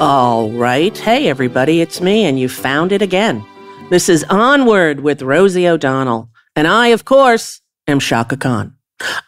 All right. Hey, everybody, it's me, and you found it again. This is Onward with Rosie O'Donnell. And I, of course, am Chaka Khan.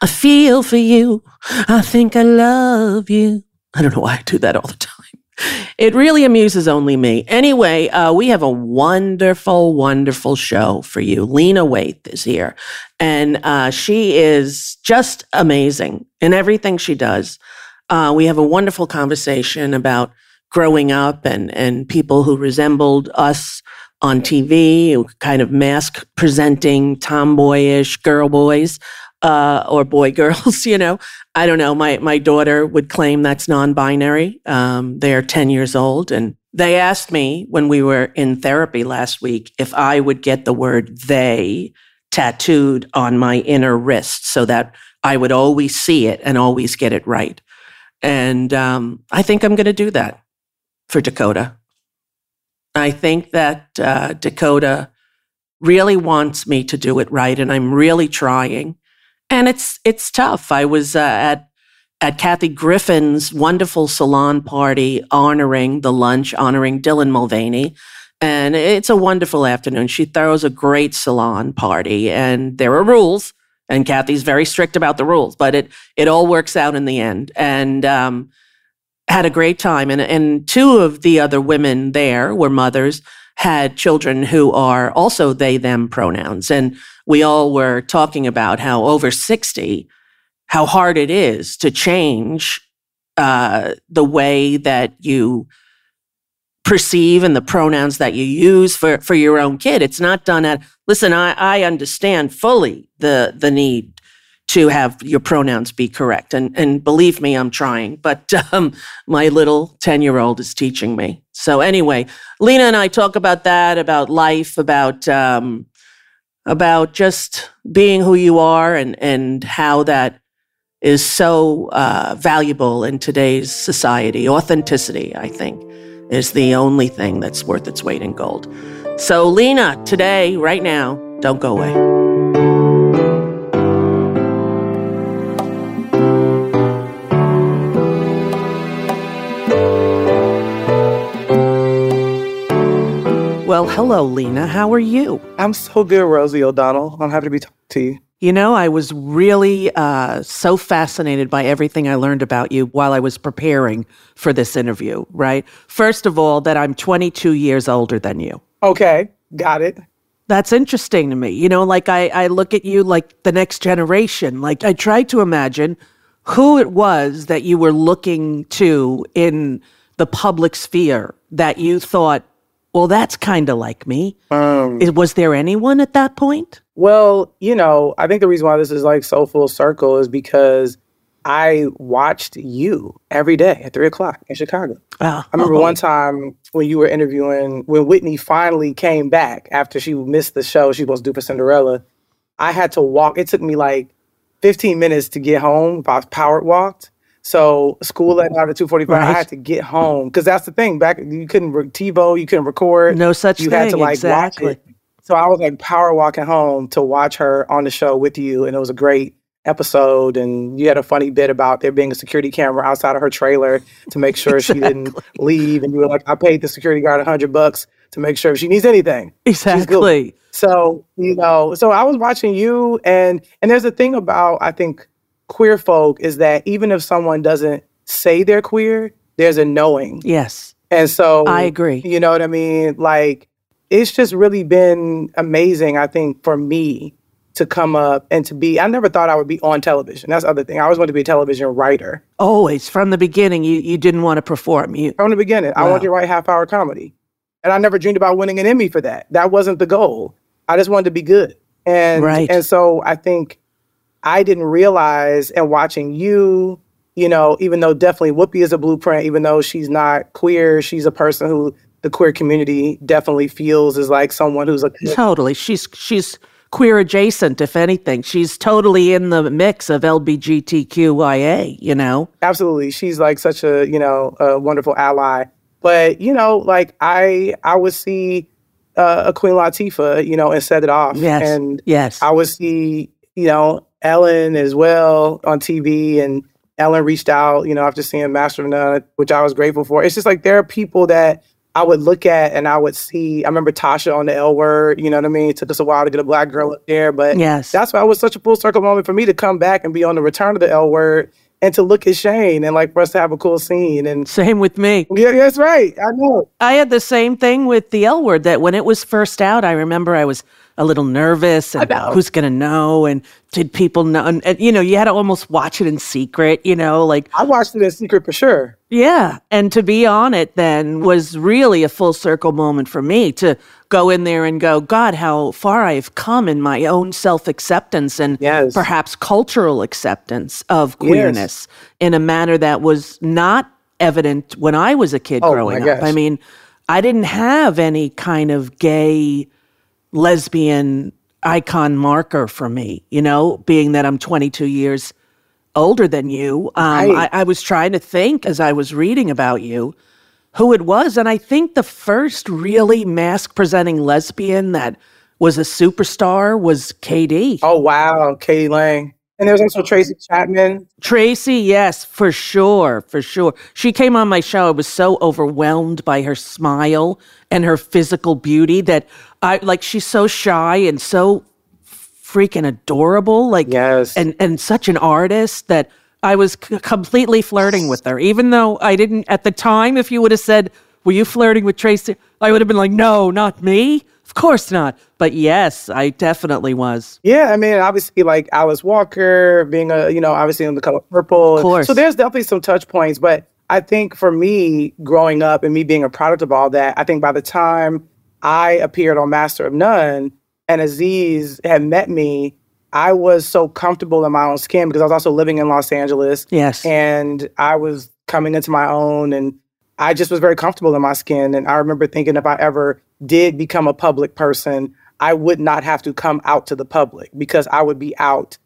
I feel for you. I think I love you. I don't know why I do that all the time. It really amuses only me. Anyway, uh, we have a wonderful, wonderful show for you. Lena Waithe is here, and uh, she is just amazing in everything she does. Uh, we have a wonderful conversation about growing up and, and people who resembled us on TV, kind of mask presenting tomboyish girl boys uh, or boy girls. You know, I don't know. My my daughter would claim that's non-binary. Um, they're ten years old, and they asked me when we were in therapy last week if I would get the word "they" tattooed on my inner wrist so that I would always see it and always get it right. And um, I think I'm going to do that for Dakota. I think that uh, Dakota really wants me to do it right, and I'm really trying. And it's it's tough. I was uh, at at Kathy Griffin's wonderful salon party honoring the lunch, honoring Dylan Mulvaney. And it's a wonderful afternoon. She throws a great salon party, and there are rules. And Kathy's very strict about the rules, but it it all works out in the end. And um, had a great time. And, and two of the other women there were mothers, had children who are also they, them pronouns. And we all were talking about how over 60, how hard it is to change uh, the way that you perceive and the pronouns that you use for, for your own kid. It's not done at, listen, I, I understand fully the, the need to have your pronouns be correct. And, and believe me, I'm trying, but um, my little 10 year old is teaching me. So, anyway, Lena and I talk about that, about life, about, um, about just being who you are and, and how that is so uh, valuable in today's society. Authenticity, I think, is the only thing that's worth its weight in gold. So, Lena, today, right now, don't go away. Well, hello, Lena. How are you? I'm so good, Rosie O'Donnell. I'm happy to be talking to you. You know, I was really uh, so fascinated by everything I learned about you while I was preparing for this interview, right? First of all, that I'm 22 years older than you. Okay, got it. That's interesting to me. You know, like I, I look at you like the next generation. Like I tried to imagine who it was that you were looking to in the public sphere that you thought well, that's kind of like me. Um, was there anyone at that point? Well, you know, I think the reason why this is like so full circle is because I watched you every day at three o'clock in Chicago. Oh, I remember one time when you were interviewing when Whitney finally came back after she missed the show she was supposed to do for Cinderella. I had to walk. It took me like 15 minutes to get home. I was powered walked. So school let out at 2:45. I had to get home because that's the thing. Back you couldn't re- TiVo, you couldn't record. No such you thing. had to like exactly. watch it. So I was like power walking home to watch her on the show with you, and it was a great episode. And you had a funny bit about there being a security camera outside of her trailer to make sure she didn't leave. And you were like, "I paid the security guard a hundred bucks to make sure if she needs anything." Exactly. So you know, so I was watching you, and and there's a thing about I think queer folk is that even if someone doesn't say they're queer, there's a knowing. Yes. And so I agree. You know what I mean? Like it's just really been amazing, I think, for me to come up and to be I never thought I would be on television. That's the other thing. I always wanted to be a television writer. Always from the beginning, you, you didn't want to perform. You From the beginning. I wanted to write half hour comedy. And I never dreamed about winning an Emmy for that. That wasn't the goal. I just wanted to be good. And Right. and so I think I didn't realize and watching you, you know, even though definitely Whoopi is a blueprint, even though she's not queer, she's a person who the queer community definitely feels is like someone who's a totally. She's she's queer adjacent, if anything. She's totally in the mix of LBGTQIA. You know. absolutely she's like such a you know a wonderful ally but you know like i i would see uh, a queen latifah you know and set it off Yes. and yes. i would see you know ellen as well on tv and ellen reached out you know after seeing master of none which i was grateful for it's just like there are people that i would look at and i would see i remember tasha on the l word you know what i mean it took us a while to get a black girl up there but yes. that's why it was such a full circle moment for me to come back and be on the return of the L word and to look at Shane and like for us to have a cool scene. And Same with me. yeah, that's right. I know. I had the same thing with the L word that when it was first out, I remember I was a little nervous and know. who's going to know? And did people know? And, and, you know, you had to almost watch it in secret, you know, like, I watched it in secret for sure. yeah. And to be on it then was really a full circle moment for me to go in there and go, God, how far I've come in my own self acceptance and Yes. perhaps cultural acceptance of queerness in a manner that was not evident when I was a kid Oh, growing up. I mean, I didn't have any kind of gay, lesbian icon marker for me, you know, being that I'm 22 years older than you. Um, Right. I, I was trying to think as I was reading about you who it was. And I think the first really mask presenting lesbian that was a superstar was KD. Oh wow, k.d. lang. And there's also Tracy Chapman. Tracy, yes, for sure, for sure. She came on my show. I was so overwhelmed by her smile and her physical beauty that I like she's so shy and so freaking adorable, like Yes. and and such an artist that I was c- completely flirting with her. Even though I didn't at the time if you would have said, "Were you flirting with Tracy?" I would have been like, "No, not me." Of course not. But yes, I definitely was. Yeah, I mean, obviously, like Alice Walker being a, you know, obviously in the color purple. Of course. So there's definitely some touch points. But I think for me, growing up and me being a product of all that, I think by the time I appeared on Master of None and Aziz had met me, I was so comfortable in my own skin because I was also living in Los Angeles. Yes. And I was coming into my own and I just was very comfortable in my skin. And I remember thinking if I ever did become a public person, I would not have to come out to the public because I would be out,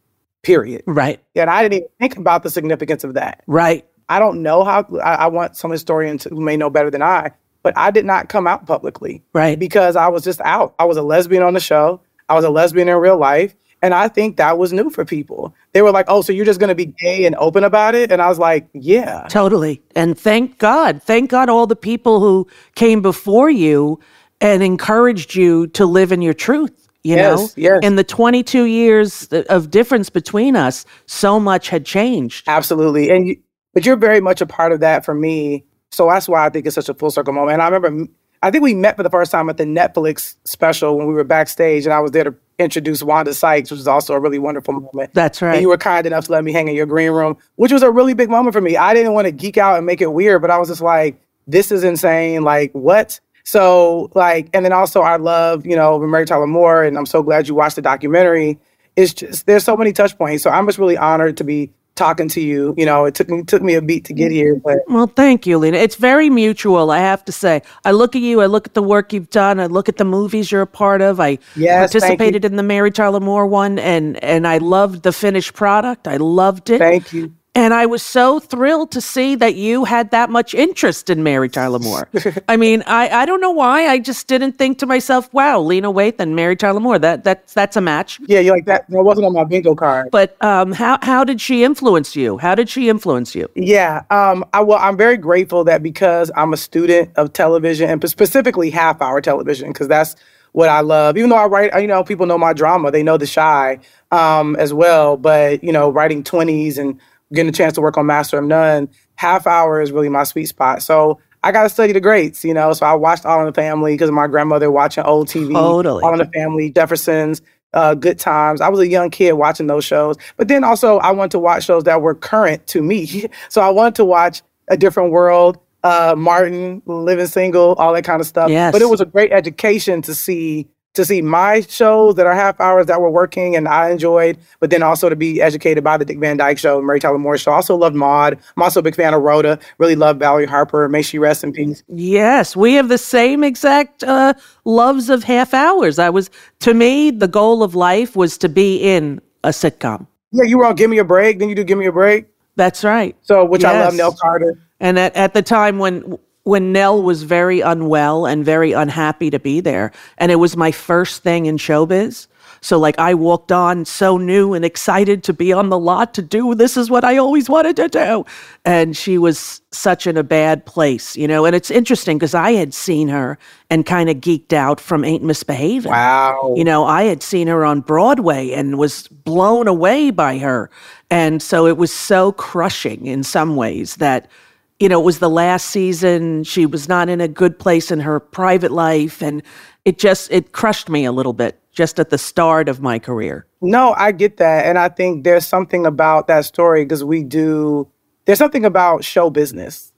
period. right. And I didn't even think about the significance of that. Right. I don't know how, I, I want some historians who may know better than I, but I did not come out publicly Right. because I was just out. I was a lesbian on the show, I was a lesbian in real life. And I think that was new for people. They were like, oh, so you're just going to be gay and open about it? And I was like, yeah. Totally. And thank God. Thank God all the people who came before you and encouraged you to live in your truth. You Yes, know? yes. In the 22 years of difference between us, so much had changed. Absolutely. And you, but you're very much a part of that for me. So that's why I think it's such a full circle moment. And I remember, I think we met for the first time at the Netflix special when we were backstage, and I was there to introduce Wanda Sykes, which was also a really wonderful moment. That's right. And you were kind enough to let me hang in your green room, which was a really big moment for me. I didn't want to geek out and make it weird, but I was just like, this is insane. Like, what? So, like, and then also I love, you know, Mary Tyler Moore, and I'm so glad you watched the documentary. It's just, there's so many touch points. So I'm just really honored to be talking to you. You know, it took me took me a beat to get here, but Well, thank you, Lena. It's very mutual, I have to say. I look at you, I look at the work you've done, I look at the movies you're a part of. I Yes, participated in the Mary Tyler Moore one and and I loved the finished product. I loved it. thank you. And I was so thrilled to see that you had that much interest in Mary Tyler Moore. I mean, I, I don't know why. I just didn't think to myself, wow, Lena Waithe and Mary Tyler Moore, that that's that's a match. Yeah, you're like that. That wasn't on my bingo card. But um, how how did she influence you? How did she influence you? Yeah, um, I well, I'm very grateful that because I'm a student of television and specifically half hour television, because that's what I love. Even though I write, you know, people know my drama, they know the Chi um, as well. But you know, writing 20s and getting a chance to work on Master of None, half hour is really my sweet spot. So I got to study the greats, you know. So I watched All in the Family because of my grandmother watching old TV. Totally. All in the Family, Jeffersons, uh, Good Times. I was a young kid watching those shows. But then also, I wanted to watch shows that were current to me. so I wanted to watch A Different World, uh, Martin, Living Single, all that kind of stuff. Yes. But it was a great education to see to see my shows that are half hours that were working and I enjoyed, but then also to be educated by the Dick Van Dyke Show, Mary Tyler Moore Show. I also loved Maude. I'm also a big fan of Rhoda. Really love Valerie Harper. May she rest in peace. Yes, we have the same exact uh, loves of half hours. I was, to me, the goal of life was to be in a sitcom. Yeah, you were on Give Me a Break. Then you do Give Me a Break. That's right. So, which I love, Yes. Nell Carter. And at, at the time when when Nell was very unwell and very unhappy to be there, and it was my first thing in showbiz. So like I walked on so new and excited to be on the lot to do this is what I always wanted to do. And she was such in a bad place, you know. And it's interesting because I had seen her and kind of geeked out from Ain't Misbehaving. Wow. You know, I had seen her on Broadway and was blown away by her. And so it was so crushing in some ways that, you know, it was the last season. She was not in a good place in her private life. And it just, it crushed me a little bit just at the start of my career. No, I get that. And I think there's something about that story because we do, there's something about show business,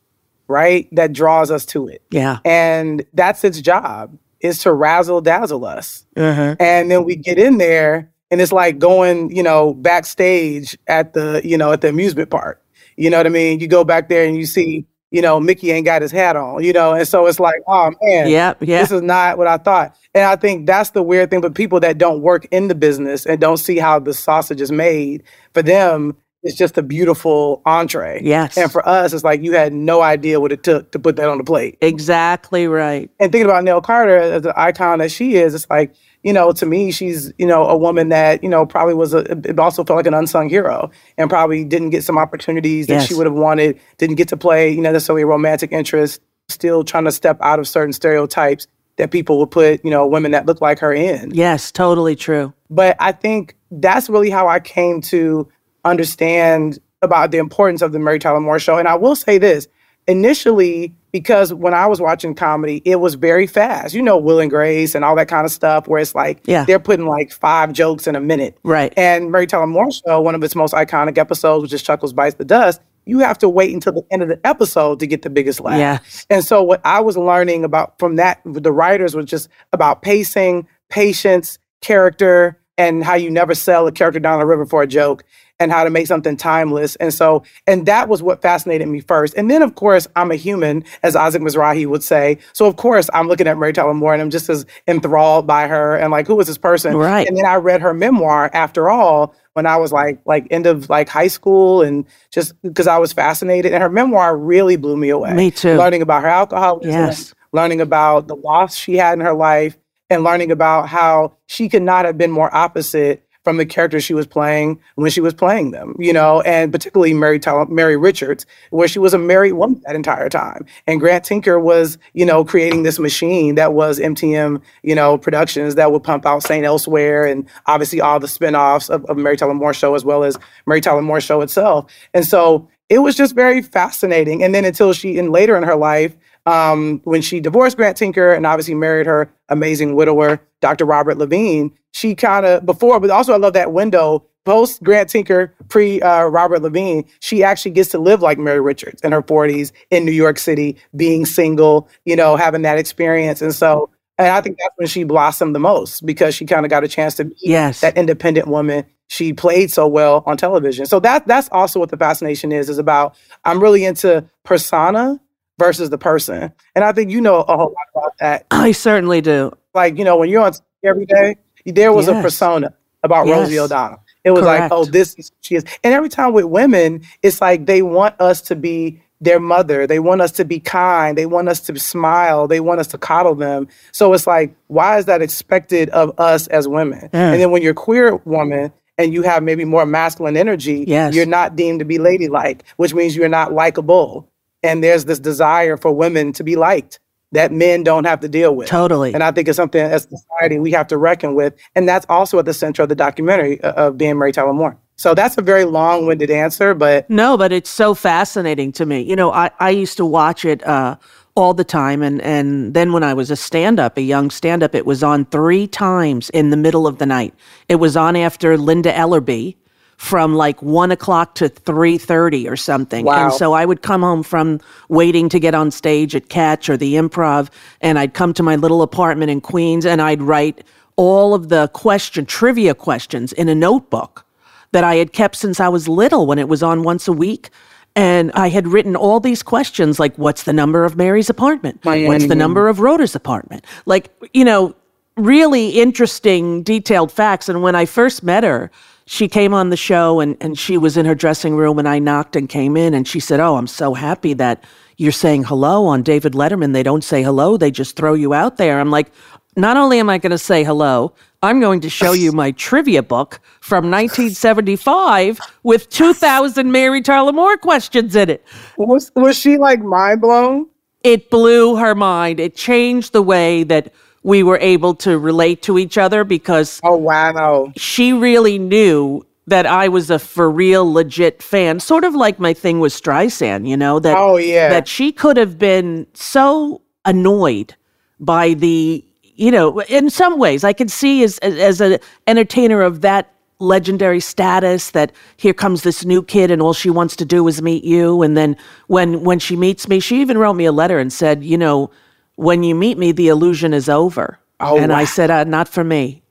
right? That draws us to it. Yeah. And that's its job is to razzle dazzle us. Uh-huh. And then we get in there and it's like going, you know, backstage at the, you know, at the amusement park. You know what I mean? You go back there and you see, you know, Mickey ain't got his hat on, you know, and so it's like, oh man, Yeah, yeah. this is not what I thought. And I think that's the weird thing. But people that don't work in the business and don't see how the sausage is made, for them, it's just a beautiful entree. Yes. And for us, it's like you had no idea what it took to put that on the plate. Exactly right. And thinking about Nell Carter as the icon that she is, it's like, you know, to me, she's, you know, a woman that, you know, probably was a, it also felt like an unsung hero and probably didn't get some opportunities that she would have wanted, didn't get to play, you know, necessarily a romantic interest, still trying to step out of certain stereotypes that people would put, you know, women that look like her in. Yes, totally true. But I think that's really how I came to understand about the importance of the Mary Tyler Moore show. And I will say this initially, because when I was watching comedy, it was very fast. You know, Will and Grace and all that kind of stuff, where it's like Yeah. they're putting like five jokes in a minute. Right. And Mary Tyler Moore show, one of its most iconic episodes, which is Chuckles Bites the Dust, you have to wait until the end of the episode to get the biggest laugh. Yes. And so what I was learning about from that, the writers was just about pacing, patience, character, and how you never sell a character down the river for a joke and how to make something timeless. And so, and that was what fascinated me first. And then, of course, I'm a human, as Isaac Mizrahi would say. So, of course, I'm looking at Mary Tyler Moore and I'm just as enthralled by her and like, who is this person? Right. And then I read her memoir after all when I was like, like end of like high school and just because I was fascinated. And her memoir really blew me away. Me too. Learning about her alcoholism, Yes. learning about the loss she had in her life, and learning about how she could not have been more opposite from the characters she was playing when she was playing them, you know, and particularly Mary Mary Richards, where she was a married woman that entire time. And Grant Tinker was, you know, creating this machine that was MTM, you know, productions that would pump out St. Elsewhere and obviously all the spinoffs of, of Mary Tyler Moore Show as well as Mary Tyler Moore Show itself. And so it was just very fascinating. And then until she, and later in her life, um, when she divorced Grant Tinker and obviously married her amazing widower, Dr. Robert Levine, she kind of before, but also I love that window post Grant Tinker, pre uh, Robert Levine. She actually gets to live like Mary Richards in her 40s in New York City, being single, you know, having that experience. And so, and I think that's when she blossomed the most because she kind of got a chance to be Yes. that independent woman she played so well on television. So that that's also what the fascination is is about. I'm really into persona versus the person, and I think you know a whole lot about that. I certainly do. Like you know when you're on every day, there was Yes. a persona about Yes. Rosie O'Donnell. It was like, oh, this is she is. And every time with women, it's like they want us to be their mother. They want us to be kind. They want us to smile. They want us to coddle them. So it's like, why is that expected of us as women? Yeah. And then when you're a queer woman and you have maybe more masculine energy, Yes. you're not deemed to be ladylike, which means you're not likable. And there's this desire for women to be liked that men don't have to deal with. Totally. And I think it's something as society we have to reckon with. And that's also at the center of the documentary uh, of being Mary Tyler Moore. So that's a very long winded answer, but No, but it's so fascinating to me. You know, I, I used to watch it uh, all the time. And, and then when I was a stand up, a young stand up, it was on three times in the middle of the night. It was on after Linda Ellerbee from like one o'clock to 3.30 or something. Wow. And so I would come home from waiting to get on stage at Catch or the Improv, and I'd come to my little apartment in Queens and I'd write all of the question, trivia questions in a notebook that I had kept since I was little when it was on once a week. And I had written all these questions like, what's the number of Mary's apartment? What's the number of Rhoda's apartment? Like, you know, really interesting, detailed facts. And when I first met her, she came on the show and, and she was in her dressing room and I knocked and came in and she said, Oh, I'm so happy that you're saying hello on David Letterman. They don't say hello, they just throw you out there. I'm like, not only am I going to say hello, I'm going to show you my trivia book from 1975 with 2,000 Mary Tyler Moore questions in it. was, was she like mind blown? It blew her mind. It changed the way that we were able to relate to each other because Oh, wow. she really knew that I was a for real legit fan, sort of like my thing with Streisand, you know, that Oh, yeah. that she could have been so annoyed by the, you know, in some ways I could see as as, as an entertainer of that legendary status that here comes this new kid and all she wants to do is meet you and then when when she meets me she even wrote me a letter and said you know when you meet me the illusion is over Oh, and i said uh, not for me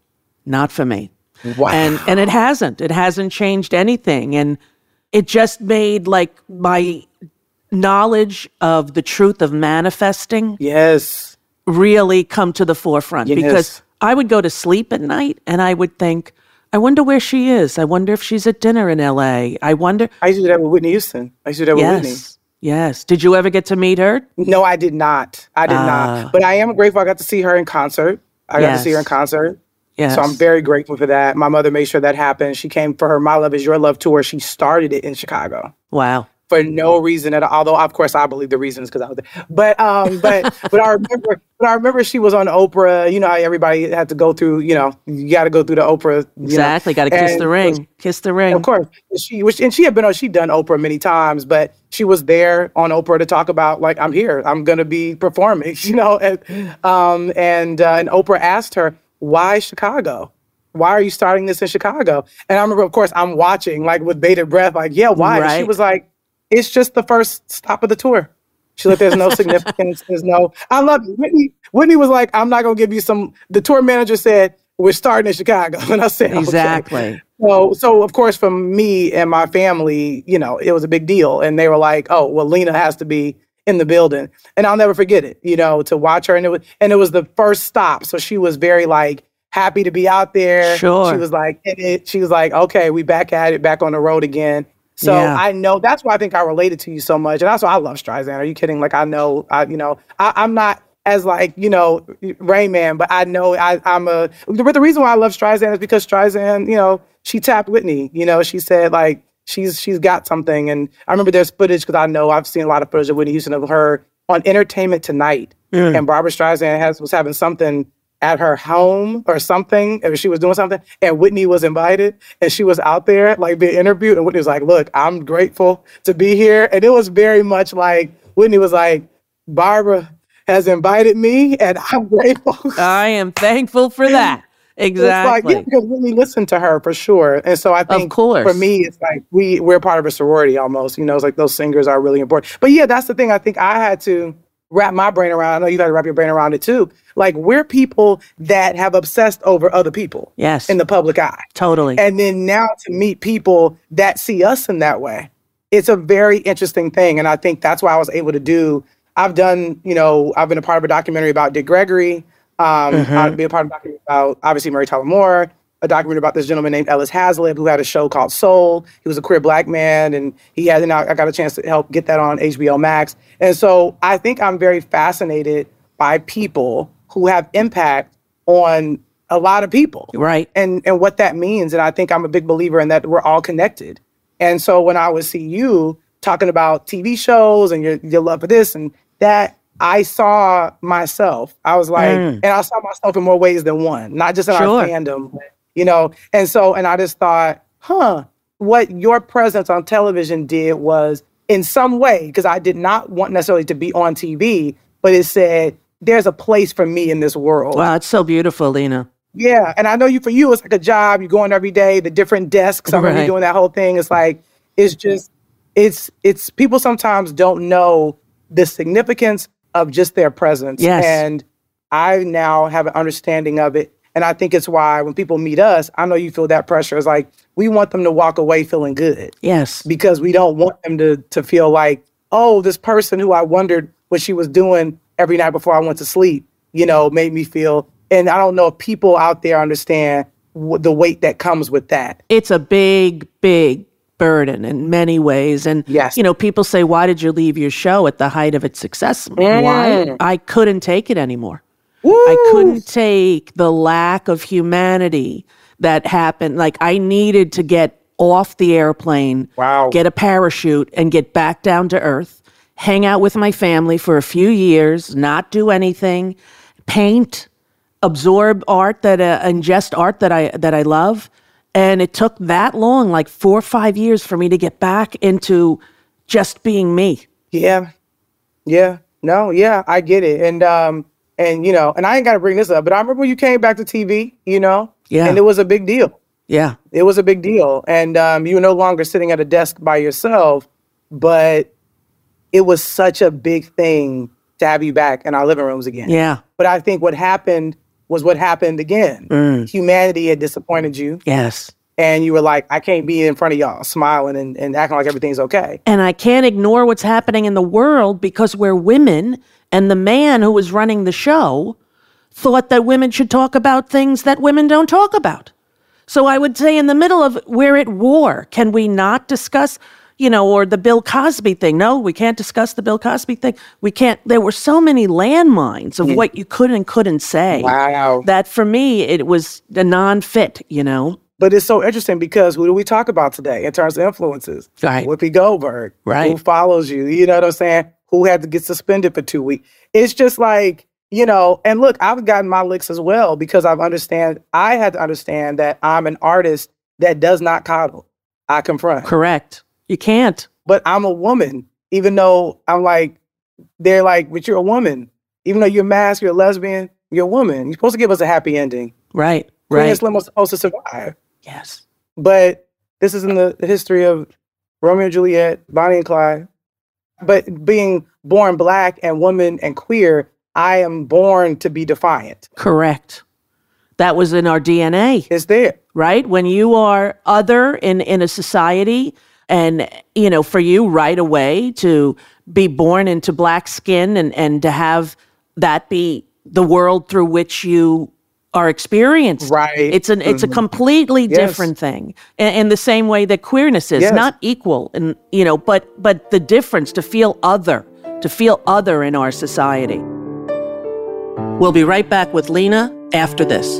not for me Wow. and and it hasn't it hasn't changed anything and it just made like my knowledge of the truth of manifesting yes. really come to the forefront Yes. because i would go to sleep at night and i would think i wonder where she is i wonder if she's at dinner in la i wonder I used to do that with Whitney Houston. I used to do that with Whitney. Yes yes did you ever get to meet her No, I did not. I did Ah. not. But I am grateful I got to see her in concert. I got to see her in concert. yes So I'm very grateful for that. My mother made sure that happened. She came for her My Love Is Your Love tour. She started it in Chicago wow for no reason at all. Although of course I believe the reason is because I was there. But um, but but I remember but I remember she was on Oprah. You know everybody had to go through. You know you got to go through the Oprah. Exactly got to kiss and the ring kiss the ring Of course, she which and she had been on. She'd done Oprah many times, but she was there on Oprah to talk about like I'm here. I'm gonna be performing. You know, and um and uh, and Oprah asked her why Chicago. Why are you starting this in Chicago? And I remember, of course, I'm watching like with bated breath, like, yeah, why? And She was like, it's just the first stop of the tour. She's like, there's no significance. There's no. I love you. Whitney. Whitney was like, I'm not gonna give you some. The tour manager said we're starting in Chicago, and I said, okay. exactly So, so of course, for me and my family, you know, it was a big deal, and they were like, "Oh, well, Lena has to be in the building," and I'll never forget it. You know, to watch her, and it was, and it was the first stop, so she was very like happy to be out there. Sure. she was like, in it. She was like, "Okay, we back at it, back on the road again." So Yeah. I know that's why I think I related to you so much, and also I love Streisand. Are you kidding? Like I know, I you know, I, I'm not as like you know Rayman, but I know I, I'm a. But the reason why I love Streisand is because Streisand, you know, she tapped Whitney. You know, she said like she's she's got something, and I remember there's footage because I know I've seen a lot of footage of Whitney Houston of her on Entertainment Tonight, and Barbra Streisand has was having something at her home or something, and she was doing something, and Whitney was invited, and she was out there like being interviewed, and Whitney was like, "Look, I'm grateful to be here," and it was very much like Whitney was like, "Barbra has invited me, and I'm grateful." i am thankful for that It's like, exactly yeah, because Whitney listened to her for sure. And so I think for me, it's like we we're part of a sorority almost. You know, it's like those singers are really important. But yeah, that's the thing. I think I had to wrap my brain around. I know you got to wrap your brain around it too. Like we're people that have obsessed over other people. Yes. In the public eye. Totally. And then now to meet people that see us in that way, it's a very interesting thing. And I think that's why I was able to do. I've done, you know, I've been a part of a documentary about Dick Gregory. Um, Mm-hmm. I've been a part of a documentary about obviously Mary Tyler Moore, a documentary about this gentleman named Ellis Haizlip who had a show called Soul. He was a queer black man, and he had. And I I got a chance to help get that on HBO Max. And so I think I'm very fascinated by people who have impact on a lot of people right. and and what that means. And I think I'm a big believer in that we're all connected. And so when I would see you talking about TV shows and your your love for this and that, I saw myself. I was like, Mm. and I saw myself in more ways than one, not just in Sure. our fandom, but, you know. And so, and I just thought, huh, what your presence on television did was in some way, because I did not want necessarily to be on TV, but it said there's a place for me in this world. Wow, it's so beautiful, Lena. Yeah, and I know you for you, it's like a job. You're going every day, the different desks. I remember Right. doing that whole thing. It's like it's just it's it's people sometimes don't know the significance of just their presence. Yes. And I now have an understanding of it. And I think it's why when people meet us, I know you feel that pressure. It's like we want them to walk away feeling good Yes. because we don't want them to to feel like, oh, this person who I wondered what she was doing every night before I went to sleep, you know, made me feel. And I don't know if people out there understand w- the weight that comes with that. It's a big, big burden in many ways. And, Yes. you know, people say, why did you leave your show at the height of its success? Why? Mm. I couldn't take it anymore. I couldn't take the lack of humanity that happened. Like, I needed to get off the airplane, Wow. get a parachute, and get back down to earth, hang out with my family for a few years, not do anything, paint, absorb art that uh, ingest art that I that I love, and it took that long, like four or five years, for me to get back into just being me. Yeah. Yeah. No, yeah, I get it. And um and you know, and I ain't gotta bring this up, but I remember when you came back to TV, you know? Yeah. And it was a big deal. Yeah, It was a big deal. And um, you were no longer sitting at a desk by yourself, but it was such a big thing to have you back in our living rooms again. yeah, But I think what happened was what happened again. Mm. Humanity had disappointed you, yes. And you were like, I can't be in front of y'all smiling and, and acting like everything's okay. And I can't ignore what's happening in the world because we're women, and the man who was running the show thought that women should talk about things that women don't talk about. So I would say, in the middle of we're at war, can we not discuss, you know, or the Bill Cosby thing? No, we can't discuss the Bill Cosby thing. We can't. There were so many landmines of hmm. what you could and couldn't say. Wow. That for me, it was a non-fit. You know, But it's so interesting because who do we talk about today in terms of influences? Right. Whoopi Goldberg. Right. Who follows you? You know what I'm saying? Who had to get suspended for two weeks? It's just like, you know, and look, I've gotten my licks as well because I've understand I had to understand that I'm an artist that does not coddle. I confront. correct. You can't. But I'm a woman, even though I'm like, they're like, but you're a woman. Even though you're masked, you're a lesbian, you're a woman. You're supposed to give us a happy ending. Right. Queen Right. Slim was supposed to survive. Yes. But this is in the history of Romeo and Juliet, Bonnie and Clyde. But being born black and woman and queer, I am born to be defiant. Correct. That was in our DNA. It's there. right? When you are other in, in a society, and, you know, for you right away to be born into black skin and, and to have that be the world through which you are experienced. Right. It's an it's a mm-hmm. completely Yes. different thing. In, in the same way that queerness is Yes. not equal and you know, but but the difference to feel other, to feel other in our society. We'll be right back with Lena after this.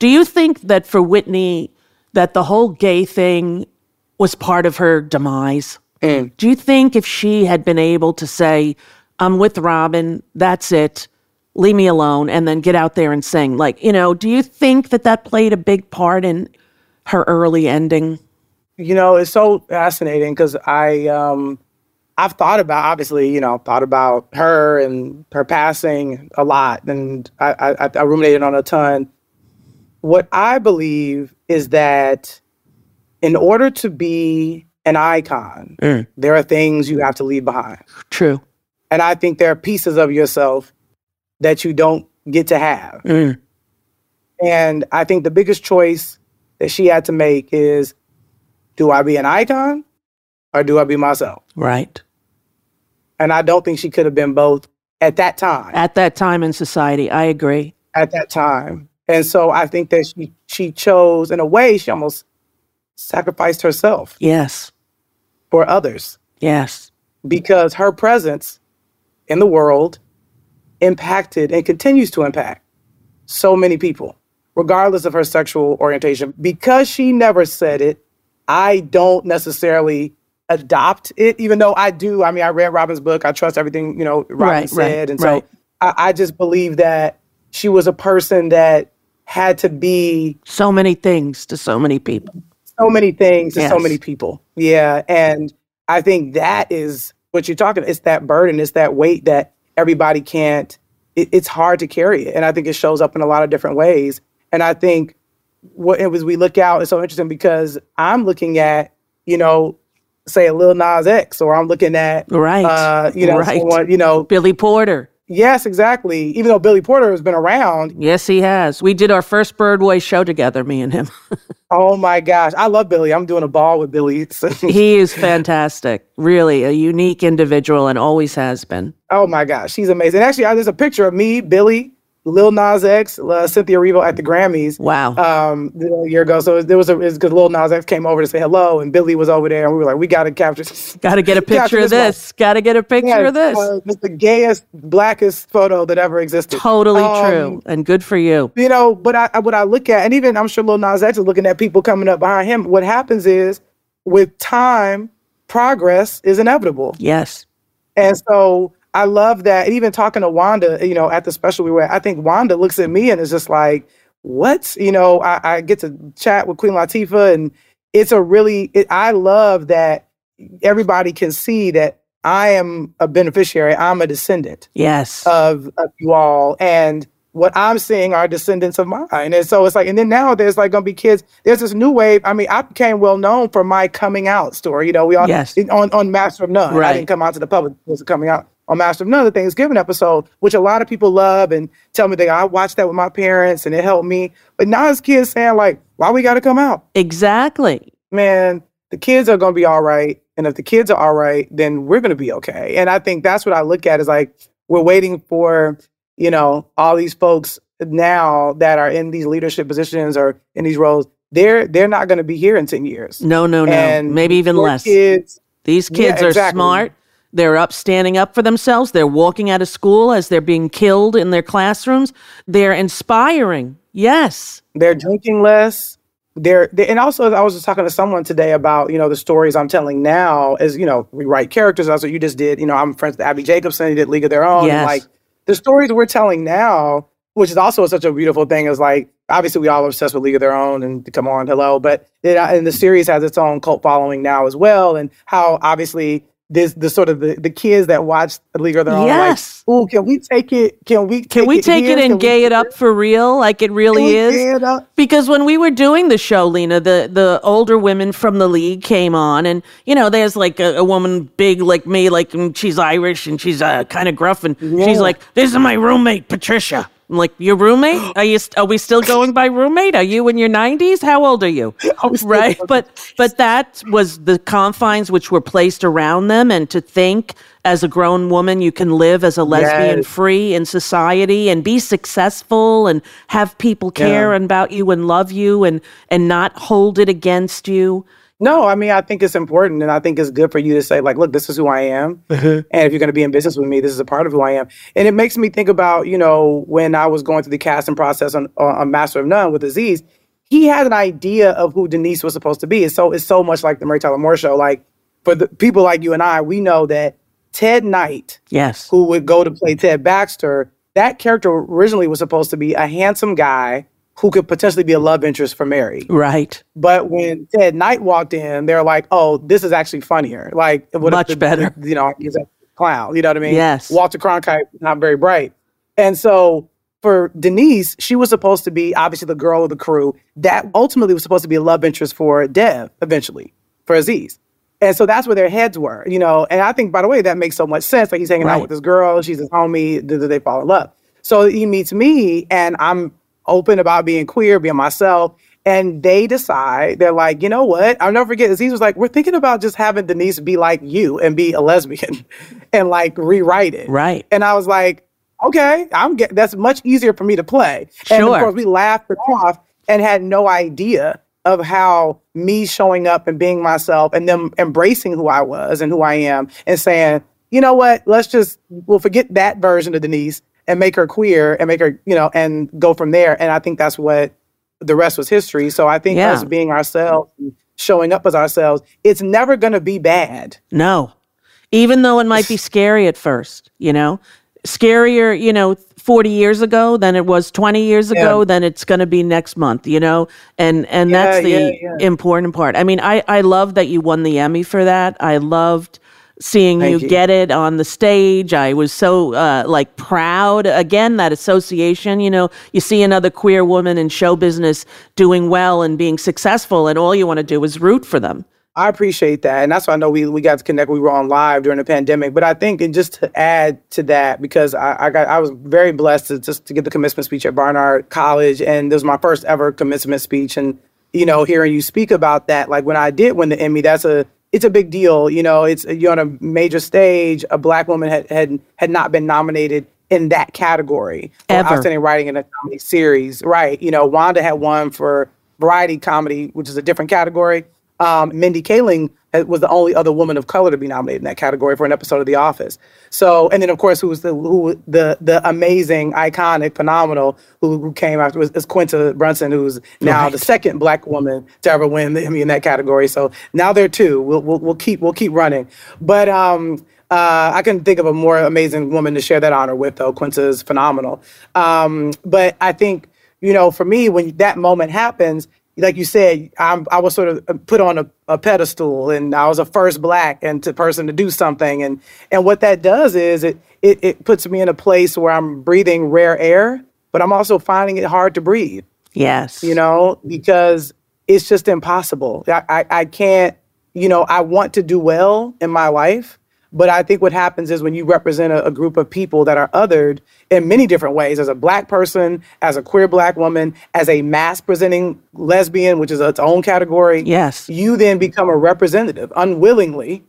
Do you think that for Whitney, that the whole gay thing was part of her demise? Mm. Do you think if she had been able to say, I'm with Robin, that's it, leave me alone, and then get out there and sing, like, you know, do you think that that played a big part in her early ending? You know, it's so fascinating because I, um, I've thought about obviously, you know, thought about her and her passing a lot, and I, I, I ruminated on a ton what I believe is that in order to be an icon, Mm. there are things you have to leave behind. True. And I think there are pieces of yourself that you don't get to have. Mm. And I think the biggest choice that she had to make is do I be an icon or do I be myself? Right. And I don't think she could have been both at that time. At that time in society, I agree. At that time. And so I think that she she chose in a way she almost sacrificed herself Yes. for others Yes. because her presence in the world impacted and continues to impact so many people regardless of her sexual orientation because she never said it I don't necessarily adopt it even though I do I mean I read Robin's book I trust everything you know Robin Right, right, said and so right. I, I just believe that she was a person that had to be So many things to so many people. so many things to so many people. Yeah. And I think that is what you're talking about. It's that burden, it's that weight that everybody can't, it, it's hard to carry it. And I think it shows up in a lot of different ways. And I think what it was we look out, it's so interesting because I'm looking at, you know, say a Lil Nas X, or I'm looking at, Right. uh, you know, right. someone, you know, Billy Porter. Yes, exactly. Even though Billy Porter has been around, Yes, he has. We did our first Broadway show together, me and him. oh my gosh, I love Billy. I'm doing a ball with Billy. he is fantastic. Really, a unique individual and always has been. Oh my gosh, she's amazing. Actually, there's a picture of me, Billy, Lil Nas X, uh, Cynthia Erivo at the Grammys. Wow. Um, a year ago. So there was a, because Lil Nas X came over to say hello and Billy was over there and we were like, we got to capture Got to get a picture of this. Got to get a picture yeah, of this. Uh, it's the gayest, blackest photo that ever existed. Totally Um, true. And good for you. You know, but I, what I look at, and even I'm sure Lil Nas X is looking at people coming up behind him. What happens is, with time, progress is inevitable. Yes. And so I love that. And even talking to Wanda, you know, at the special we were at, I think Wanda looks at me and is just like, what? You know, I, I get to chat with Queen Latifah, and it's a really, it, I love that everybody can see that I am a beneficiary, I'm a descendant Yes. of, of you all. And what I'm seeing are descendants of mine. And so it's like, and then now there's like gonna be kids. There's this new wave. I mean, I became well known for my coming out story. You know, we all Yes. on, on Master of None. I didn't come out to the public. It was coming out on Master of None, the Thanksgiving episode, which a lot of people love and tell me that I watched that with my parents and it helped me. But now it's kids saying like, why we gotta come out? Exactly. man, the kids are going to be all right. And if the kids are all right, then we're going to be okay. And I think that's what I look at is like, we're waiting for, you know, all these folks now that are in these leadership positions or in these roles. They're they're not going to be here in 10 years. No, no, no. And Maybe even less. Kids, These Yeah, kids are exactly. smart. They're up standing up for themselves. They're walking out of school as they're being killed in their classrooms. They're inspiring. Yes. they're drinking less. They're, they and also I was just talking to someone today about you know the stories I'm telling now as you know we write characters. That's what you just did. You know I'm friends with Abbi Jacobson. He did League of Their Own. Yes. Like the stories we're telling now, which is also such a beautiful thing, is like obviously we all are obsessed with League of Their Own and come on, hello, but it, and the series has its own cult following now as well, and how obviously this the sort of the, the kids that watch the League of Their Own, Yes. like, ooh, can we take it? Can we? Can we take here? it and gay it up for real like it really is? it? Because when we were doing the show, Lena, the the older women from the league came on, and you know, there's like a, a woman big like me, like and she's Irish and she's uh, kind of gruff, and she's like, "This is my roommate, Patricia." I'm like, "Your roommate? Are you? St- are we still going by roommate? Are you in your 90s? How old are you?" right? But but that was the confines which were placed around them, and to think as a grown woman you can live as a lesbian Yes. free in society and be successful and have people care Yeah. about you and love you and and not hold it against you. No, I mean, I think it's important and I think it's good for you to say, like, look, this is who I am. Mm-hmm. And if you're going to be in business with me, this is a part of who I am. And it makes me think about, you know, when I was going through the casting process on, on Master of None with Aziz, he had an idea of who Denise was supposed to be. It's so, it's so much like the Mary Tyler Moore show. Like, for the people like you and I, we know that Ted Knight, Yes. who would go to play Ted Baxter, that character originally was supposed to be a handsome guy who could potentially be a love interest for Mary. Right. But when Ted Knight walked in, they're like, "Oh, this is actually funnier. Like, what Much the- better. You know, he's a clown. You know what I mean? Yes. Walter Cronkite, not very bright. And so for Denise, she was supposed to be obviously the girl of the crew that ultimately was supposed to be a love interest for Dev eventually for Aziz. And so that's where their heads were, you know. And I think, by the way, that makes so much sense. Like he's hanging Right. out with this girl, she's his homie, th- th- they fall in love. So he meets me, and I'm open about being queer, being myself. And they decide, they're like, you know what? I'll never forget. Aziz was like, we're thinking about just having Denise be like you and be a lesbian and like rewrite it. Right. And I was like, okay, I'm get that's much easier for me to play. And Sure. of course, we laughed it off and had no idea of how me showing up and being myself and them embracing who I was and who I am and saying, you know what, let's just we'll forget that version of Denise and make her queer and make her, you know, and go from there. And I think that's what the rest was history. So I think Yeah. us being ourselves, showing up as ourselves, it's never gonna be bad. No. Even though it might be scary at first, you know? Scarier, you know, 40 years ago than it was 20 years ago, Yeah. than it's going to be next month, you know? And and Yeah, that's the important part. I mean, I I love that you won the Emmy for that. I loved seeing you, Thank you. get it on the stage. I was so uh, like proud again that association, you know, you see another queer woman in show business doing well and being successful and all you want to do is root for them. I appreciate that. And that's why I know we, we got to connect. We were on live during the pandemic. But I think and just to add to that, because I, I got I was very blessed to just to get the commencement speech at Barnard College. And this was my first ever commencement speech. And, you know, hearing you speak about that, like when I did win the Emmy, that's a it's a big deal. You know, it's you're on a major stage. A black woman had had, had not been nominated in that category for Ever. outstanding writing in a comedy series. Right. You know, Wanda had won for variety comedy, which is a different category. Um, Mindy Kaling was the only other woman of color to be nominated in that category for an episode of The Office. So, and then of course, who was the who the the amazing, iconic, phenomenal who, who came after was is Quinta Brunson, who's now Right. the second black woman to ever win the Emmy in that category. So now there are two. We'll we'll, we'll keep we'll keep running. But um, uh, I couldn't think of a more amazing woman to share that honor with, though. Quinta is phenomenal. Um, but I think you know, for me, when that moment happens, like you said, I'm, I was sort of put on a, a pedestal, and I was a first black and to person to do something, and and what that does is it, it it puts me in a place where I'm breathing rare air, but I'm also finding it hard to breathe. Yes. You know, because it's just impossible. I, I, I can't, you know, I want to do well in my life, but I think what happens is when you represent a, a group of people that are othered in many different ways, as a black person, as a queer black woman, as a masc presenting lesbian, which is its own category, Yes. you then become a representative unwillingly,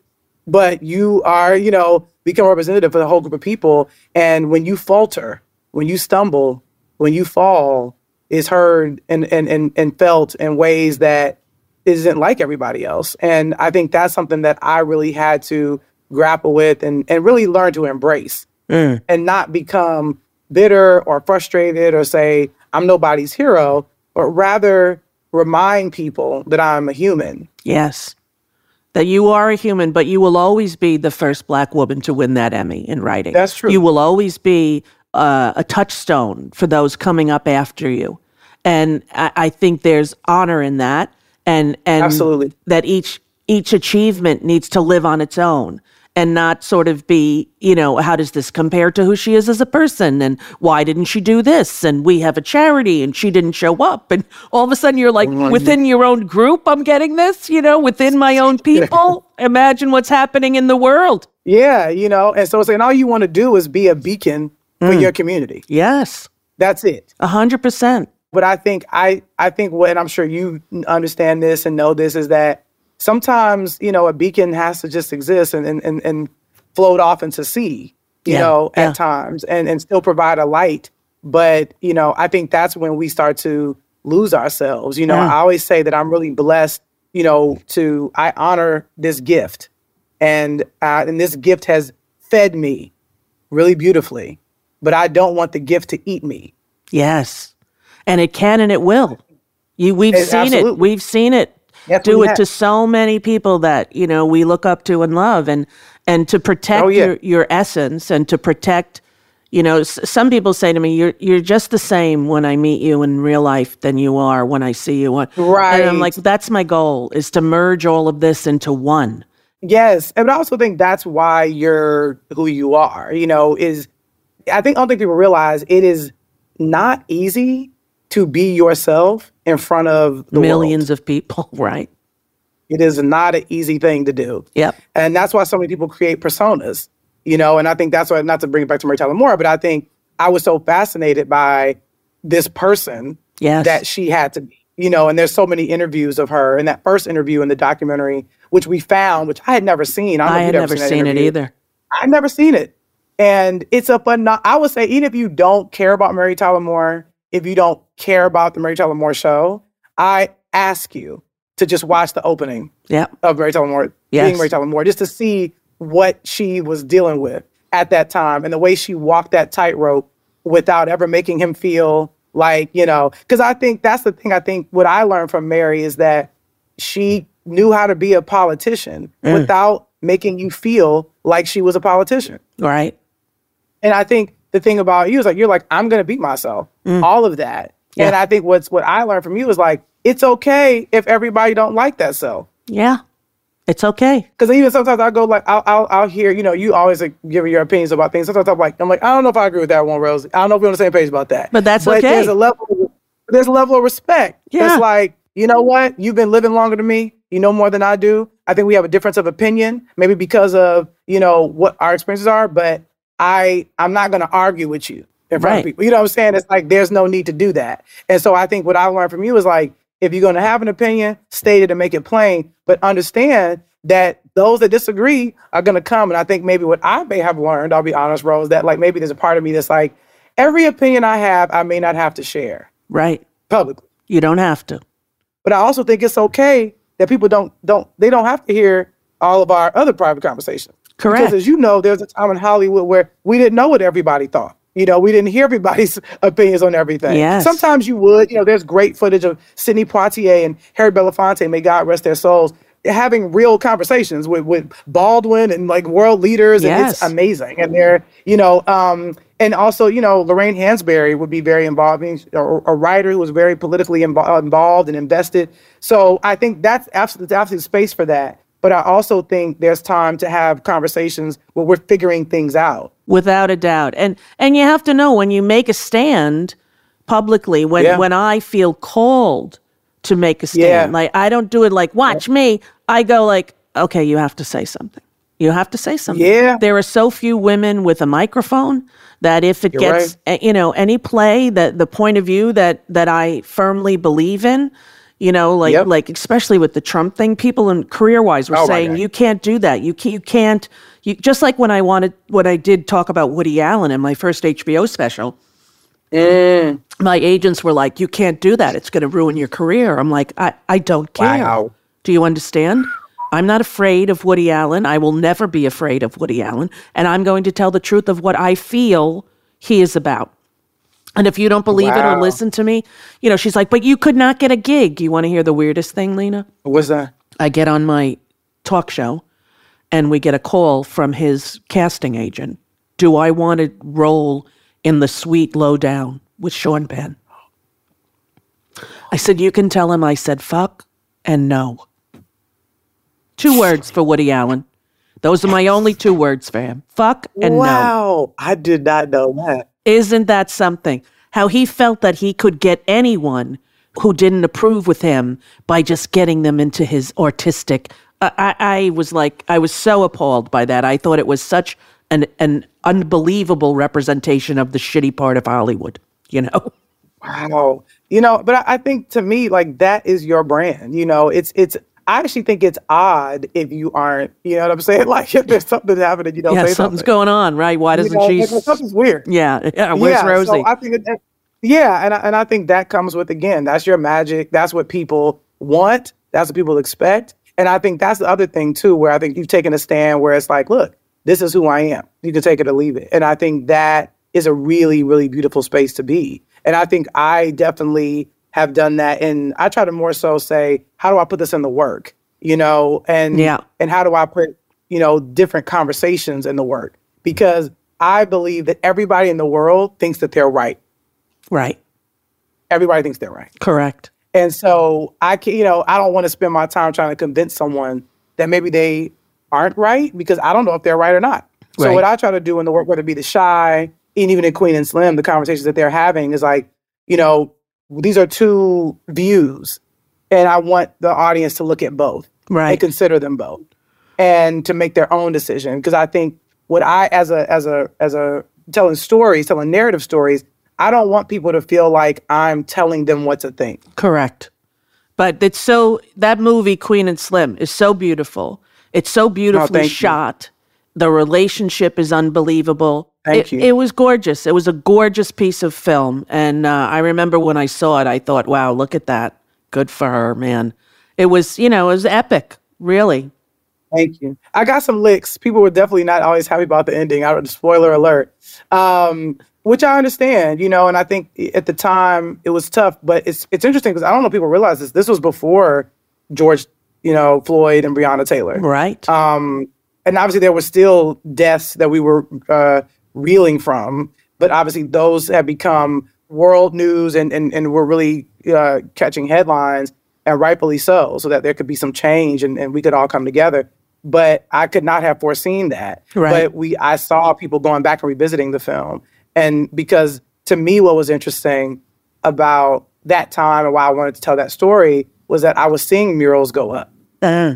but you are, you know, become a representative for the whole group of people. And when you falter, when you stumble, when you fall, is heard and and and, and felt in ways that isn't like everybody else. And I think that's something that I really had to grapple with and, and really learn to embrace Mm. and not become bitter or frustrated or say, I'm nobody's hero, but rather remind people that I'm a human. Yes. That you are a human, but you will always be the first black woman to win that Emmy in writing. That's true. You will always be uh, a touchstone for those coming up after you. And I, I think there's honor in that. And, and Absolutely. that each each achievement needs to live on its own and not sort of be, you know, how does this compare to who she is as a person? And why didn't she do this? And we have a charity and she didn't show up. And all of a sudden you're like, within your own group, I'm getting this, you know, within my own people. Imagine what's happening in the world. Yeah, you know, and so it's saying all you want to do is be a beacon for mm. your community. Yes, That's it. a hundred percent. But I think I I think what and I'm sure you understand this and know this is that sometimes, you know, a beacon has to just exist and and, and, and float off into sea, you Yeah, know, yeah. at times and, and still provide a light. But, you know, I think that's when we start to lose ourselves. You know, Yeah. I always say that I'm really blessed, you know, to I honor this gift. And uh, and this gift has fed me really beautifully. But I don't want the gift to eat me. Yes. And it can and it will. You we've It- seen it. We've seen it Yes, do it have. to so many people that, you know, we look up to and love and and to protect Oh, yeah. your your essence and to protect you know, s- some people say to me, "You're you're just the same when I meet you in real life than you are when I see you on." And I'm like, "That's my goal: is to merge all of this into one." Yes, and I also think that's why you're who you are. You know, is I think I don't think people realize it is not easy to be yourself in front of the Millions World. of people, right? It is not an easy thing to do, Yep. and that's why so many people create personas. You know, and I think that's why not to bring it back to Mary Tyler Moore, but I think I was so fascinated by this person Yes. that she had to be. You know, and there's so many interviews of her. And that first interview in the documentary, which we found, which I had never seen. I, I had never that seen it either. I've never seen it. And it's a fun, I would say, even if you don't care about Mary Tyler Moore, if you don't care about the Mary Tyler Moore show, I ask you to just watch the opening Yep. of Mary Tyler Moore, Yes. being Mary Tyler Moore, just to see what she was dealing with at that time and the way she walked that tightrope without ever making him feel like, you know, because I think that's the thing I think what I learned from Mary is that she knew how to be a politician Mm. without making you feel like she was a politician. Right. And I think the thing about you is like you're like I'm gonna beat myself. Mm. All of that. Yeah. And I think what's what I learned from you is like it's okay if everybody don't like that self. Yeah. It's okay. Because even sometimes I go like I'll, I'll I'll hear you know you always like give your opinions about things. Sometimes I'm like I'm like I don't know if I agree with that one, Rose. I don't know if we're on the same page about that. But that's but okay. There's a level there's a level of respect. Yeah. It's like you know what you've been living longer than me. You know more than I do. I think we have a difference of opinion, maybe because of you know what our experiences are. But I I'm not going to argue with you in front Right. of people. You know what I'm saying? It's like there's no need to do that. And so I think what I learned from you is like if you're going to have an opinion, state it and make it plain, but understand that those that disagree are going to come. And I think maybe what I may have learned, I'll be honest, Rose, that like maybe there's a part of me that's like, every opinion I have, I may not have to share Right. publicly. You don't have to. But I also think it's okay that people don't don't they don't have to hear all of our other private conversations. Correct. Because as you know, there's a time in Hollywood where we didn't know what everybody thought. You know, we didn't hear everybody's opinions on everything. Yes. Sometimes you would. You know, there's great footage of Sidney Poitier and Harry Belafonte, may God rest their souls, having real conversations with, with Baldwin and like world leaders. And it's Yes. amazing. And they're, you know, um, and also, you know, Lorraine Hansberry would be very involved, a, a writer who was very politically invo- involved and invested. So I think that's absolutely, absolute space for that. But I also think there's time to have conversations where we're figuring things out. without a doubt. And and you have to know when you make a stand publicly, when Yeah. when I feel called to make a stand, Yeah. like I don't do it like watch me. I go like, okay, you have to say something. You have to say something. Yeah. There are so few women with a microphone that if it You're gets eh, you know any play that the point of view that that I firmly believe in, you know, like Yep. like especially with the Trump thing, people in career wise were Oh, saying you can't do that. You can't, you can't. You just like when I wanted, when I did talk about Woody Allen in my first HBO special. Mm. My agents were like, "You can't do that. It's going to ruin your career." I'm like, "I, I don't care. Wow. Do you understand? I'm not afraid of Woody Allen. I will never be afraid of Woody Allen, and I'm going to tell the truth of what I feel he is about." And if you don't believe it or listen to me, you know, she's like, "But you could not get a gig." You want to hear the weirdest thing, Lena? What's that? I get on my talk show and we get a call from his casting agent. Do I want to role in the sweet lowdown with Sean Penn? I said, You can tell him I said fuck and no. Two words for Woody Allen. Those are my only two words for him fuck and no. wow. I did not know that. Isn't that something? How he felt that he could get anyone who didn't approve with him by just getting them into his artistic. I, I, I was like, I was so appalled by that. I thought it was such an an unbelievable representation of the shitty part of Hollywood. You know? Wow. You know, but I, I think to me, like that is your brand. You know, it's it's I actually think it's odd if you aren't, you know what I'm saying? Like if there's something happening, you don't yeah, say something's something. going on, right? Why doesn't know, she? like, well, something's weird. yeah, yeah. Where's yeah, Rosie? So I think it- yeah, and I, and I think that comes with again, that's your magic. That's what people want. That's what people expect. And I think that's the other thing too, where I think you've taken a stand where it's like, look, this is who I am. You can take it or leave it. And I think that is a really, really beautiful space to be. And I think I definitely have done that. And I try to more so say, how do I put this in the work? You know, and Yeah. and how do I put, you know, different conversations in the work? Because I believe that everybody in the world thinks that they're right. right. Everybody thinks they're right. Correct. And so I can, you know, I don't want to spend my time trying to convince someone that maybe they aren't right because I don't know if they're right or not. So Right. what I try to do in the work, whether it be the Chi, and even in Queen and Slim, the conversations that they're having is like, you know, these are two views, and I want the audience to look at both Right. and consider them both, and to make their own decision. Because I think what I, as a as a as a telling stories, telling narrative stories, I don't want people to feel like I'm telling them what to think. Correct. But it's so that movie Queen and Slim is so beautiful. It's so beautifully oh, thank you. shot. The relationship is unbelievable. Thank it, you. It was gorgeous. It was a gorgeous piece of film, and uh, I remember when I saw it, I thought, "Wow, look at that! Good for her, man." It was, you know, it was epic. Really. Thank you. I got some licks. People were definitely not always happy about the ending. I spoiler alert, um, which I understand, you know. And I think at the time it was tough, but it's it's interesting because I don't know if people realize this. This was before George, you know, Floyd and Breonna Taylor, Right. um, and obviously there were still deaths that we were uh, reeling from, but obviously those have become world news and and, and were really uh, catching headlines, and rightfully so, so that there could be some change and, and we could all come together. But I could not have foreseen that. Right. But we, I saw people going back and revisiting the film, and because to me, what was interesting about that time and why I wanted to tell that story was that I was seeing murals go up. Uh,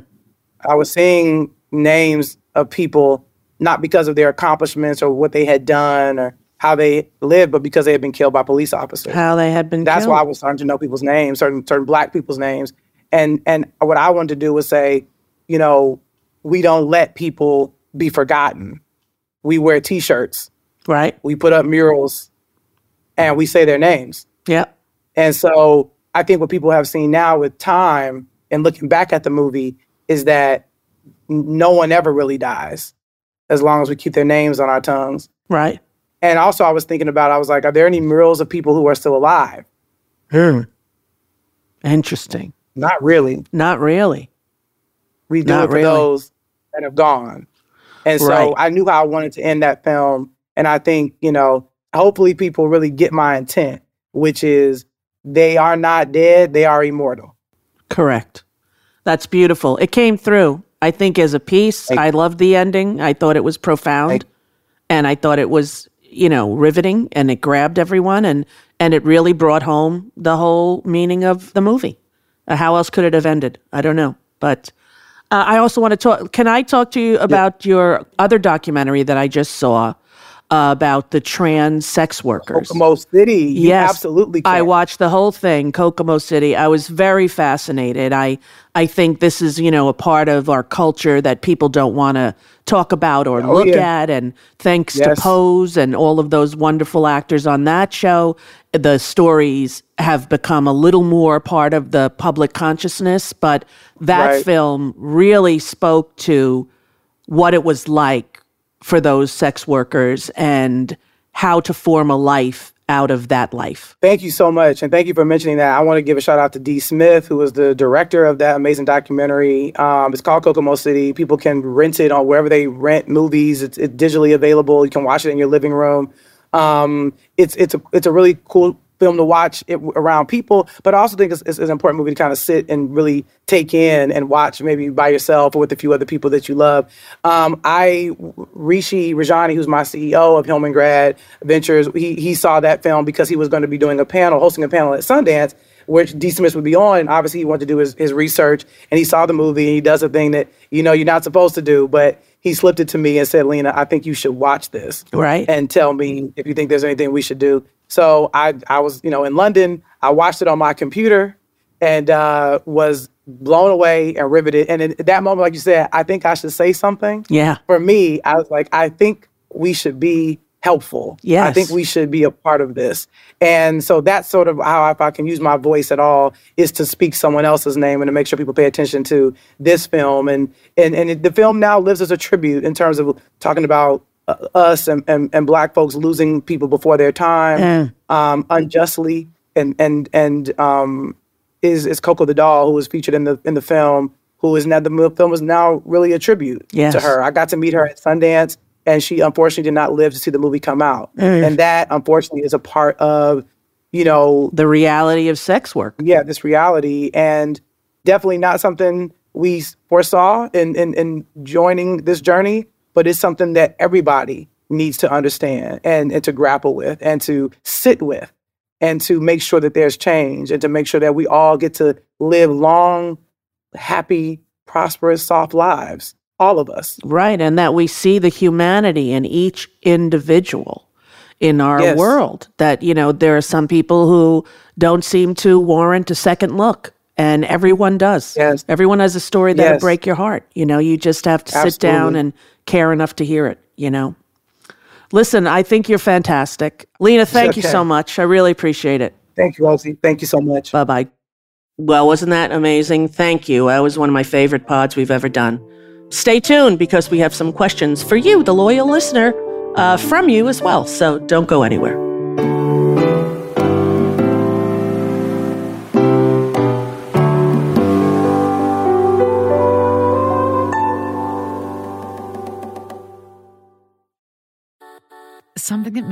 I was seeing names of people not because of their accomplishments or what they had done or how they lived, but because they had been killed by police officers. how they had been. That's killed. why I was starting to know people's names, certain certain black people's names. And and what I wanted to do was say, you know, we don't let people be forgotten. We wear T-shirts, right? We put up murals, and we say their names. Yeah. And so I think what people have seen now with time and looking back at the movie is that no one ever really dies as long as we keep their names on our tongues. Right. And also, I was thinking about, I was like, are there any murals of people who are still alive? Hmm. Interesting. Not really. Not really. We do Not it for really. those that have gone. And so Right. I knew how I wanted to end that film. And I think, you know, hopefully people really get my intent, which is they are not dead, they are immortal. Correct. That's beautiful. It came through. I think as a piece, I loved the ending. I thought it was profound, and I thought it was, you know, riveting, and it grabbed everyone, and and it really brought home the whole meaning of the movie. Uh, how else could it have ended? I don't know, but. Uh, I also want to talk. Can I talk to you about your other documentary that I just saw uh, about the trans sex workers? Kokomo City. You Yes, absolutely I watched the whole thing, Kokomo City. I was very fascinated. I I think this is you know a part of our culture that people don't want to talk about or Oh, look yeah. at. And thanks Yes. to Pose and all of those wonderful actors on that show, the stories have become a little more part of the public consciousness. But that Right. film really spoke to what it was like for those sex workers and how to form a life out of that life. Thank you so much. And thank you for mentioning that. I want to give a shout out to D. Smith, who was the director of that amazing documentary. Um, it's called Kokomo City. People can rent it on wherever they rent movies. It's, it's digitally available. You can watch it in your living room. Um, it's, it's, a, it's a really cool film to watch it around people, but I also think it's, it's an important movie to kind of sit and really take in and watch maybe by yourself or with a few other people that you love. Um, I, Rishi Rajani, who's my CEO of Hillman Grad Ventures, he, he saw that film because he was going to be doing a panel, hosting a panel at Sundance, which D. Smith would be on. And obviously, he wanted to do his, his research and he saw the movie and he does a thing that, you know, you're not supposed to do, but he slipped it to me and said, Lena, I think you should watch this Right. and tell me if you think there's anything we should do. So I I was you know in London. I watched it on my computer and uh, was blown away and riveted. And in that moment, like you said, I think I should say something. Yeah. For me, I was like, I think we should be helpful. I think we should be a part of this. And so that's sort of how, if I can use my voice at all, is to speak someone else's name and to make sure people pay attention to this film. And and and it, the film now lives as a tribute in terms of talking about us and, and and black folks losing people before their time, um, unjustly, and and and um, is is Koko Da Doll who was featured in the in the film. Who is now the film is now really a tribute Yes. to her. I got to meet her at Sundance, and she unfortunately did not live to see the movie come out. Mm. And that unfortunately is a part of, you know, the reality of sex work. Yeah, this reality, and definitely not something we foresaw in in, in joining this journey, but it's something that everybody needs to understand and, and to grapple with and to sit with and to make sure that there's change and to make sure that we all get to live long, happy, prosperous, soft lives. All of us. Right. And that we see the humanity in each individual in our Yes. world. That, you know, there are some people who don't seem to warrant a second look. And everyone does. Yes. Everyone has a story that'll Yes. break your heart. You know, you just have to sit down and care enough to hear it, you know. Listen, I think you're fantastic. Lena, thank you so much. I really appreciate it. Thank you, Rosie. Thank you so much. Bye bye. Well, wasn't that amazing? Thank you. That was one of my favorite pods we've ever done. Stay tuned because we have some questions for you, the loyal listener, uh, from you as well. So don't go anywhere.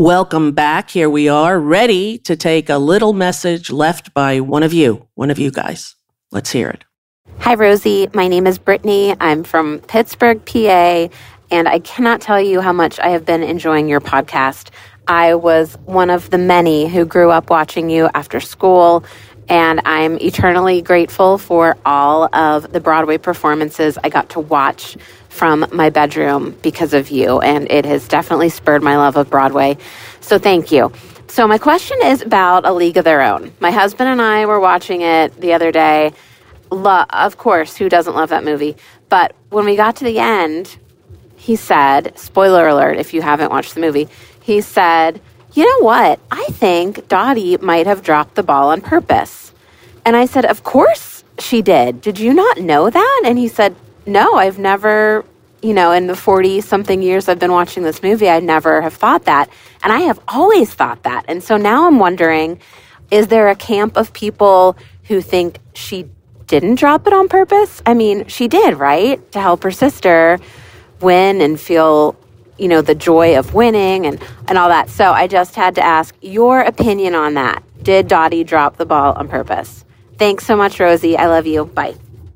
Welcome back. Here we are, ready to take a little message left by one of you, one of you guys. Let's hear it. Hi, Rosie. My name is Brittany. I'm from Pittsburgh, PA, and I cannot tell you how much I have been enjoying your podcast. I was one of the many who grew up watching you after school, and I'm eternally grateful for all of the Broadway performances I got to watch from my bedroom because of you, and it has definitely spurred my love of Broadway. So thank you. So, my question is about A League of Their Own. My husband and I were watching it the other day. Lo- of course, who doesn't love that movie? But when we got to the end, he said, spoiler alert if you haven't watched the movie, he said, You know what? I think Dottie might have dropped the ball on purpose. And I said, Of course she did. Did you not know that? And he said, No, I've never, you know, in the 40 something years I've been watching this movie, I never have thought that. And I have always thought that. And so now I'm wondering is there a camp of people who think she didn't drop it on purpose? I mean, she did, right? To help her sister win and feel you know the joy of winning and and all that so i just had to ask your opinion on that did dottie drop the ball on purpose thanks so much rosie i love you bye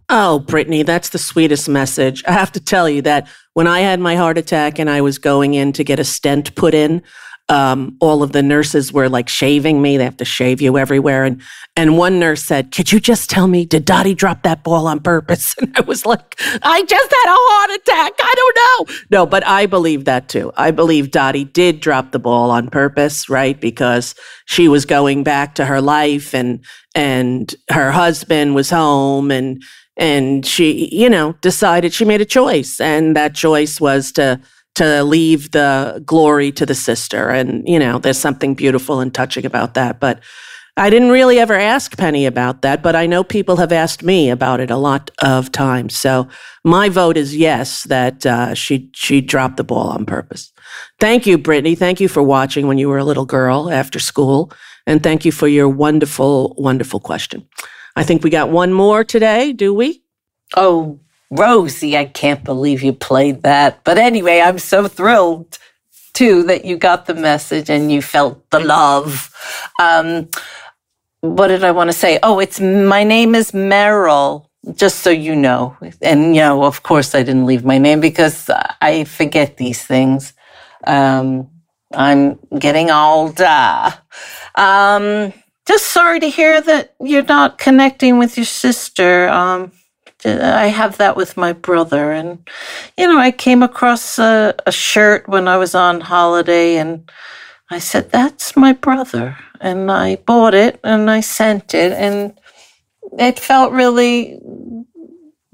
Oh, Brittany, that's the sweetest message. I have to tell you that when I had my heart attack and I was going in to get a stent put in, um, all of the nurses were like shaving me. They have to shave you everywhere. And and one nurse said, Could you just tell me, did Dottie drop that ball on purpose? And I was like, I just had a heart attack. I don't know. No, but I believe that too. I believe Dottie did drop the ball on purpose, right? Because she was going back to her life and and her husband was home and and she, you know, decided she made a choice. And that choice was to to leave the glory to the sister. And, you know, there's something beautiful and touching about that. But I didn't really ever ask Penny about that, but I know people have asked me about it a lot of times. So my vote is yes, that uh, she she dropped the ball on purpose. Thank you, Brittany. Thank you for watching when you were a little girl after school, and thank you for your wonderful, wonderful question. I think we got one more today. Do we? Oh, Rosie, I can't believe you played that. But anyway, I'm so thrilled too that you got the message and you felt the love. Um, what did I want to say? Oh, it's my name is Meryl, just so you know. And, you know, of course, I didn't leave my name because I forget these things. Um, I'm getting older. Um, just sorry to hear that you're not connecting with your sister. Um, I have that with my brother. And, you know, I came across a, a shirt when I was on holiday and I said, That's my brother. And I bought it and I sent it. And it felt really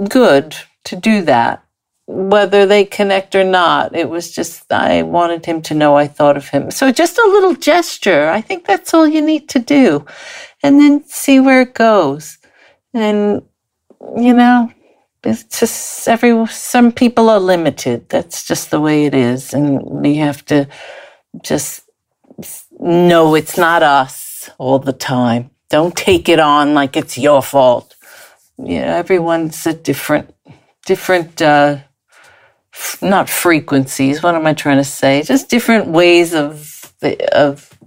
good to do that whether they connect or not. It was just, I wanted him to know I thought of him. So just a little gesture. I think that's all you need to do. And then see where it goes. And, you know, it's just every, some people are limited. That's just the way it is. And we have to just know it's not us all the time. Don't take it on like it's your fault. Yeah, everyone's a different, different, uh, not frequencies. What am I trying to say? Just different ways of of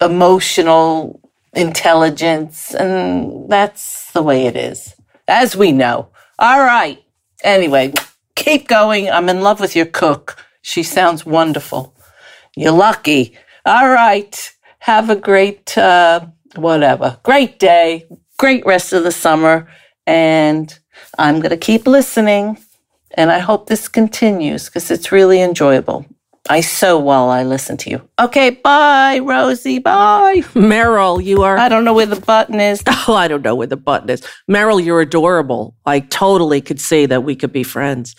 emotional intelligence, and that's the way it is, as we know. All right. Anyway, keep going. I'm in love with your cook. She sounds wonderful. You're lucky. All right. Have a great uh, whatever. Great day. Great rest of the summer. And I'm going to keep listening. And I hope this continues because it's really enjoyable. I sew while I listen to you. Okay, bye, Rosie. Bye. Meryl, you are. I don't know where the button is. Oh, I don't know where the button is. Meryl, you're adorable. I totally could see that we could be friends.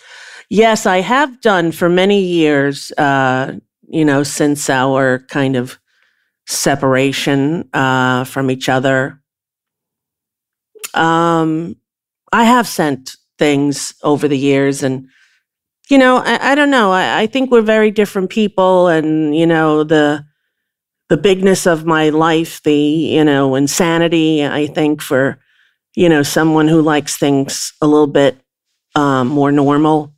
Yes, I have done for many years, uh, you know, since our kind of separation uh, from each other. Um, I have sent things over the years. And, you know, I, I don't know. I, I, think we're very different people. And, you know, the, the bigness of my life, the, you know, insanity, I think for, you know, someone who likes things a little bit um, more normal,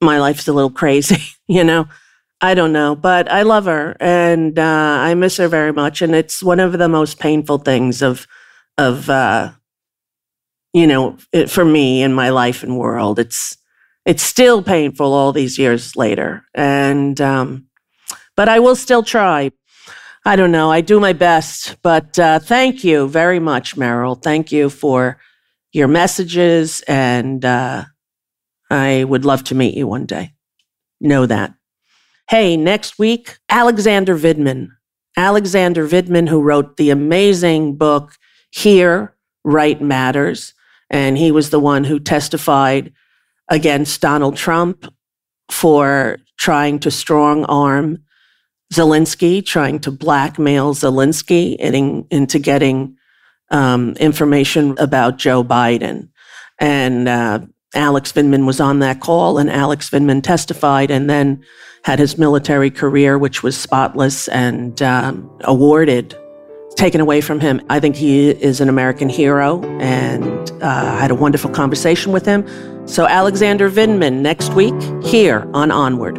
my life's a little crazy, you know. I don't know, but I love her and uh, I miss her very much. And it's one of the most painful things of, of, uh, you know, it, for me in my life and world. It's it's still painful all these years later, and um, but I will still try. I don't know. I do my best, but uh, thank you very much, Meryl. Thank you for your messages, and uh, I would love to meet you one day. Know that. Hey, next week, Alexander Vindman. Alexander Vindman, who wrote the amazing book Here, Right Matters. And he was the one who testified against Donald Trump for trying to strong arm Zelensky, trying to blackmail Zelensky in, into getting um, information about Joe Biden. And uh, Alex Vindman was on that call, and Alex Vindman testified and then had his military career, which was spotless and um, awarded taken away from him. I think he is an American hero and uh, I had a wonderful conversation with him. So, Alexander Vindman next week here on Onward.